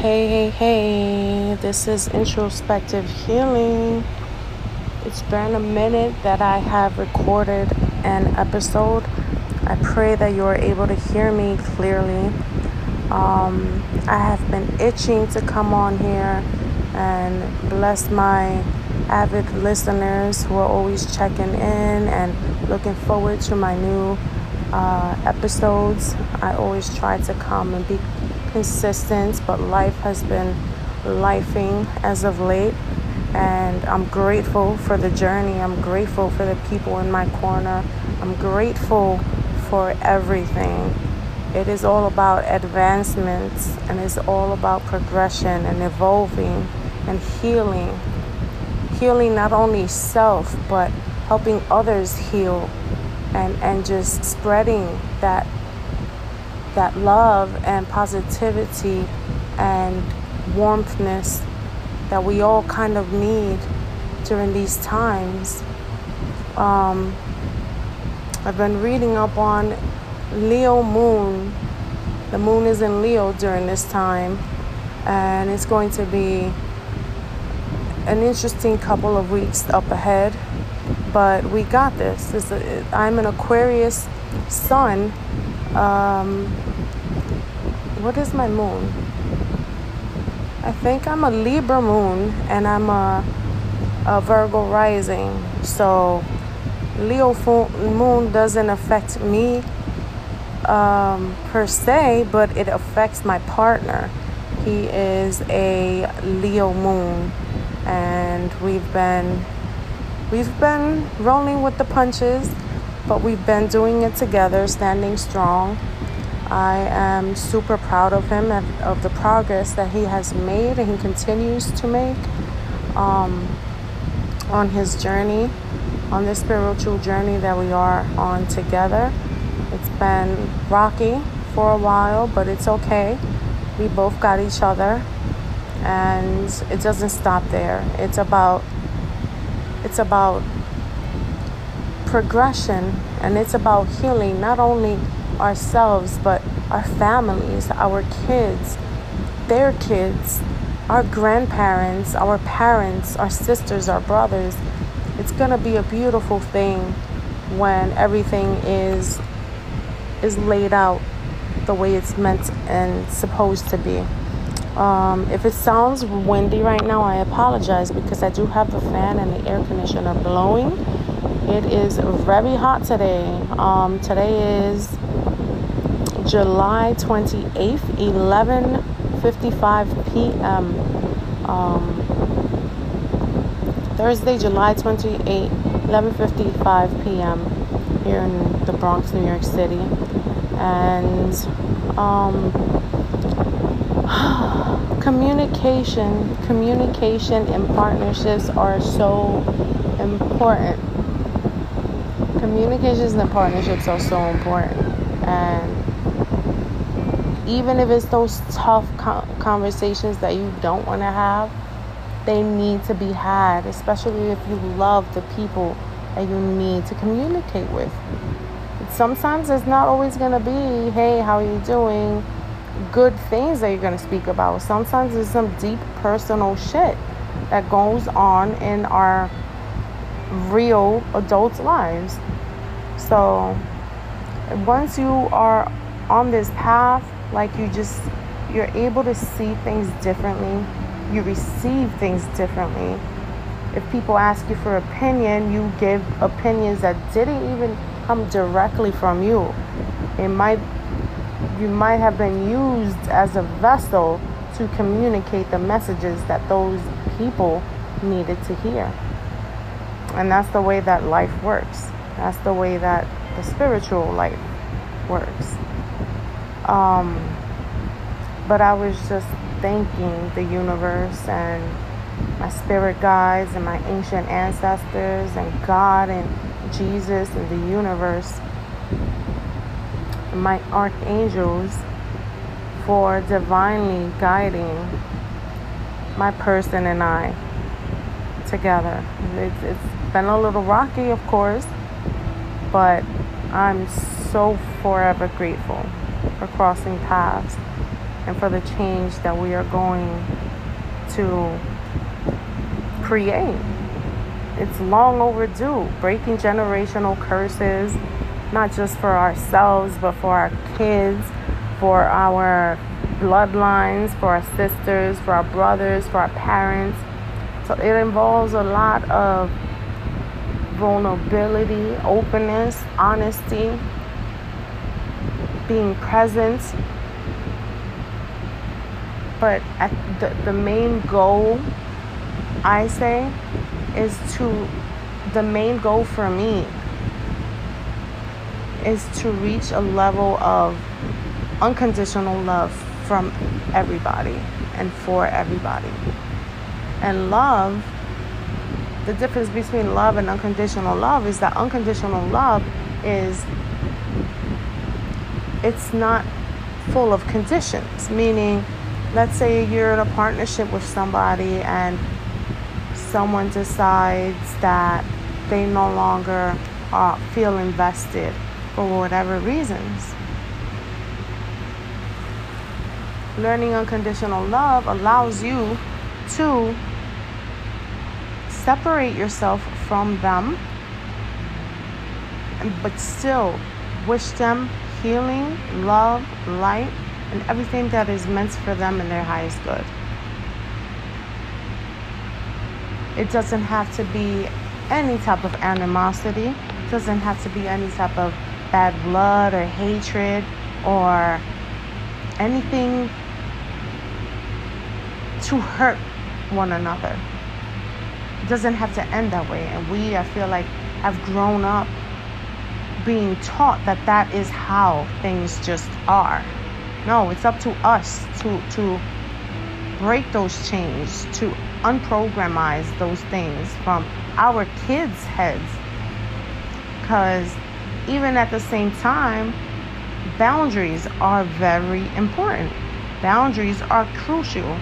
Hey, hey, hey, this is introspective healing. It's been a minute that I have recorded an episode. I pray that you are able to hear me clearly. Um, I have been itching to come on here and bless my avid listeners who are always checking in and looking forward to my new uh, episodes. I always try to come and be consistent, but life has been lifing as of late. And I'm grateful for the journey. I'm grateful for the people in my corner. I'm grateful for everything. It is all about advancements and it's all about progression and evolving and healing. Healing not only self, but helping others heal and, and just spreading that that love and positivity and warmthness that we all kind of need during these times. Um, I've been reading up on Leo moon. The moon is in Leo during this time, and it's going to be an interesting couple of weeks up ahead. But we got this. this a, I'm an Aquarius sun um, what is my moon? I think I'm a Libra moon and I'm a, a Virgo rising. So Leo moon doesn't affect me um, per se, but it affects my partner. He is a Leo moon, and we've been we've been rolling with the punches but we've been doing it together, standing strong. I am super proud of him and of the progress that he has made and he continues to make um, on his journey, on this spiritual journey that we are on together. It's been rocky for a while, but it's okay. We both got each other, and it doesn't stop there. It's about it's about progression and it's about healing not only ourselves but our families, our kids, their kids, our grandparents, our parents, our sisters, our brothers. It's going to be a beautiful thing when everything is is laid out the way it's meant and supposed to be. Um, if it sounds windy right now, I apologize because I do have the fan and the air conditioner blowing it is very hot today. Um, today is July 28th, 11:55 p.m. Um, Thursday, July 28th, 11:55 p.m. here in the Bronx, New York City, and um, communication, communication, and partnerships are so important communications and partnerships are so important. And even if it's those tough conversations that you don't want to have they need to be had especially if you love the people that you need to communicate with. Sometimes it's not always going to be hey how are you doing? Good things that you're going to speak about. Sometimes it's some deep personal shit that goes on in our real adult lives. So once you are on this path, like you just you're able to see things differently, you receive things differently. If people ask you for opinion, you give opinions that didn't even come directly from you. It might you might have been used as a vessel to communicate the messages that those people needed to hear. And that's the way that life works. That's the way that the spiritual life works. Um, but I was just thanking the universe and my spirit guides and my ancient ancestors and God and Jesus and the universe and my archangels for divinely guiding my person and I together. It's, it's been a little rocky, of course, but I'm so forever grateful for crossing paths and for the change that we are going to create. It's long overdue. Breaking generational curses, not just for ourselves, but for our kids, for our bloodlines, for our sisters, for our brothers, for our parents. So it involves a lot of vulnerability, openness, honesty, being present. But the, the main goal, I say, is to, the main goal for me is to reach a level of unconditional love from everybody and for everybody. And love, the difference between love and unconditional love is that unconditional love is it's not full of conditions, meaning let's say you're in a partnership with somebody and someone decides that they no longer uh, feel invested for whatever reasons. Learning unconditional love allows you to separate yourself from them, but still wish them healing, love, light, and everything that is meant for them in their highest good. It doesn't have to be any type of animosity, it doesn't have to be any type of bad blood or hatred or anything to hurt one another. Doesn't have to end that way. And we, I feel like, have grown up being taught that that is how things just are. No, it's up to us to to break those chains, to unprogramize those things from our kids' heads. Because even at the same time, boundaries are very important. Boundaries are crucial.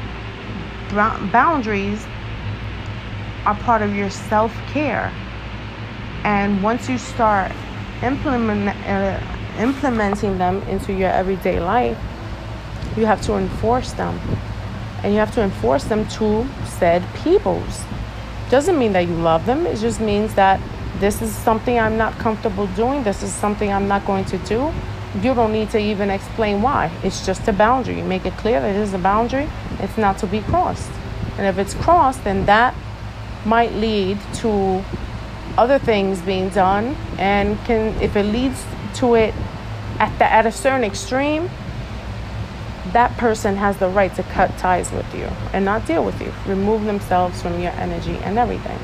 Boundaries are part of your self care. And once you start implement, uh, implementing them into your everyday life, you have to enforce them. And you have to enforce them to said peoples. Doesn't mean that you love them, it just means that this is something I'm not comfortable doing, this is something I'm not going to do. You don't need to even explain why. It's just a boundary. You make it clear that it is a boundary, it's not to be crossed. And if it's crossed, then that might lead to other things being done and can if it leads to it at the at a certain extreme that person has the right to cut ties with you and not deal with you remove themselves from your energy and everything.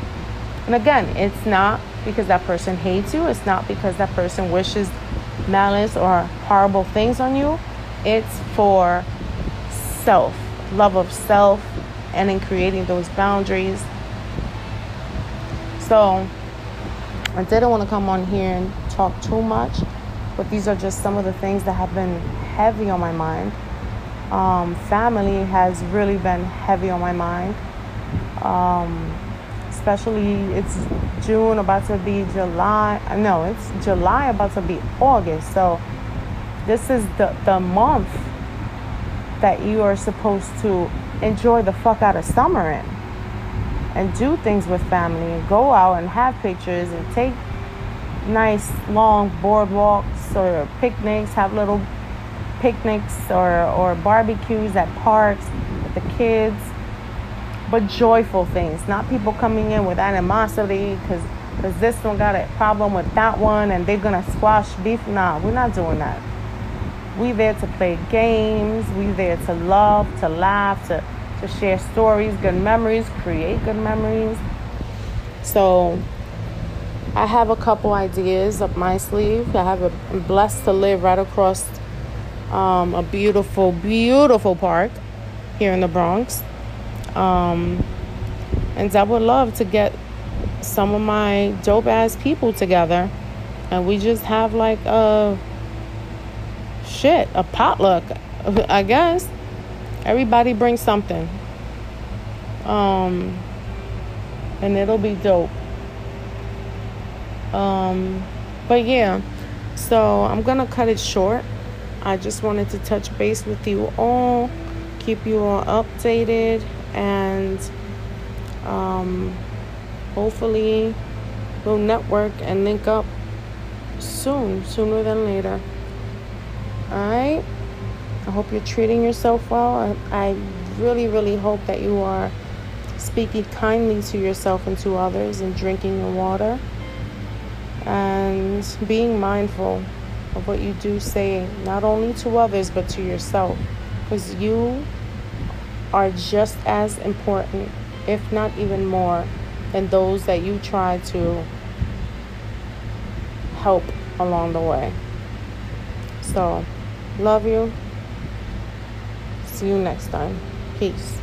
And again it's not because that person hates you it's not because that person wishes malice or horrible things on you. It's for self love of self and in creating those boundaries so I didn't want to come on here and talk too much, but these are just some of the things that have been heavy on my mind. Um, family has really been heavy on my mind. Um, especially it's June about to be July. No, it's July about to be August. So this is the, the month that you are supposed to enjoy the fuck out of summer in and do things with family and go out and have pictures and take nice long boardwalks or picnics, have little picnics or, or barbecues at parks with the kids, but joyful things, not people coming in with animosity because because this one got a problem with that one and they're gonna squash beef. Nah, we're not doing that. We there to play games. We there to love, to laugh, to to share stories, good memories, create good memories. So I have a couple ideas up my sleeve. I have a, I'm blessed to live right across um, a beautiful, beautiful park here in the Bronx. Um, and I would love to get some of my dope ass people together and we just have like a shit, a potluck, I guess. Everybody bring something. Um, and it'll be dope. Um, but yeah, so I'm gonna cut it short. I just wanted to touch base with you all, keep you all updated, and um, hopefully we'll network and link up soon, sooner than later. Alright? I hope you're treating yourself well. I, I really, really hope that you are speaking kindly to yourself and to others and drinking your water and being mindful of what you do say, not only to others but to yourself, because you are just as important, if not even more, than those that you try to help along the way. So, love you. See you next time. Peace.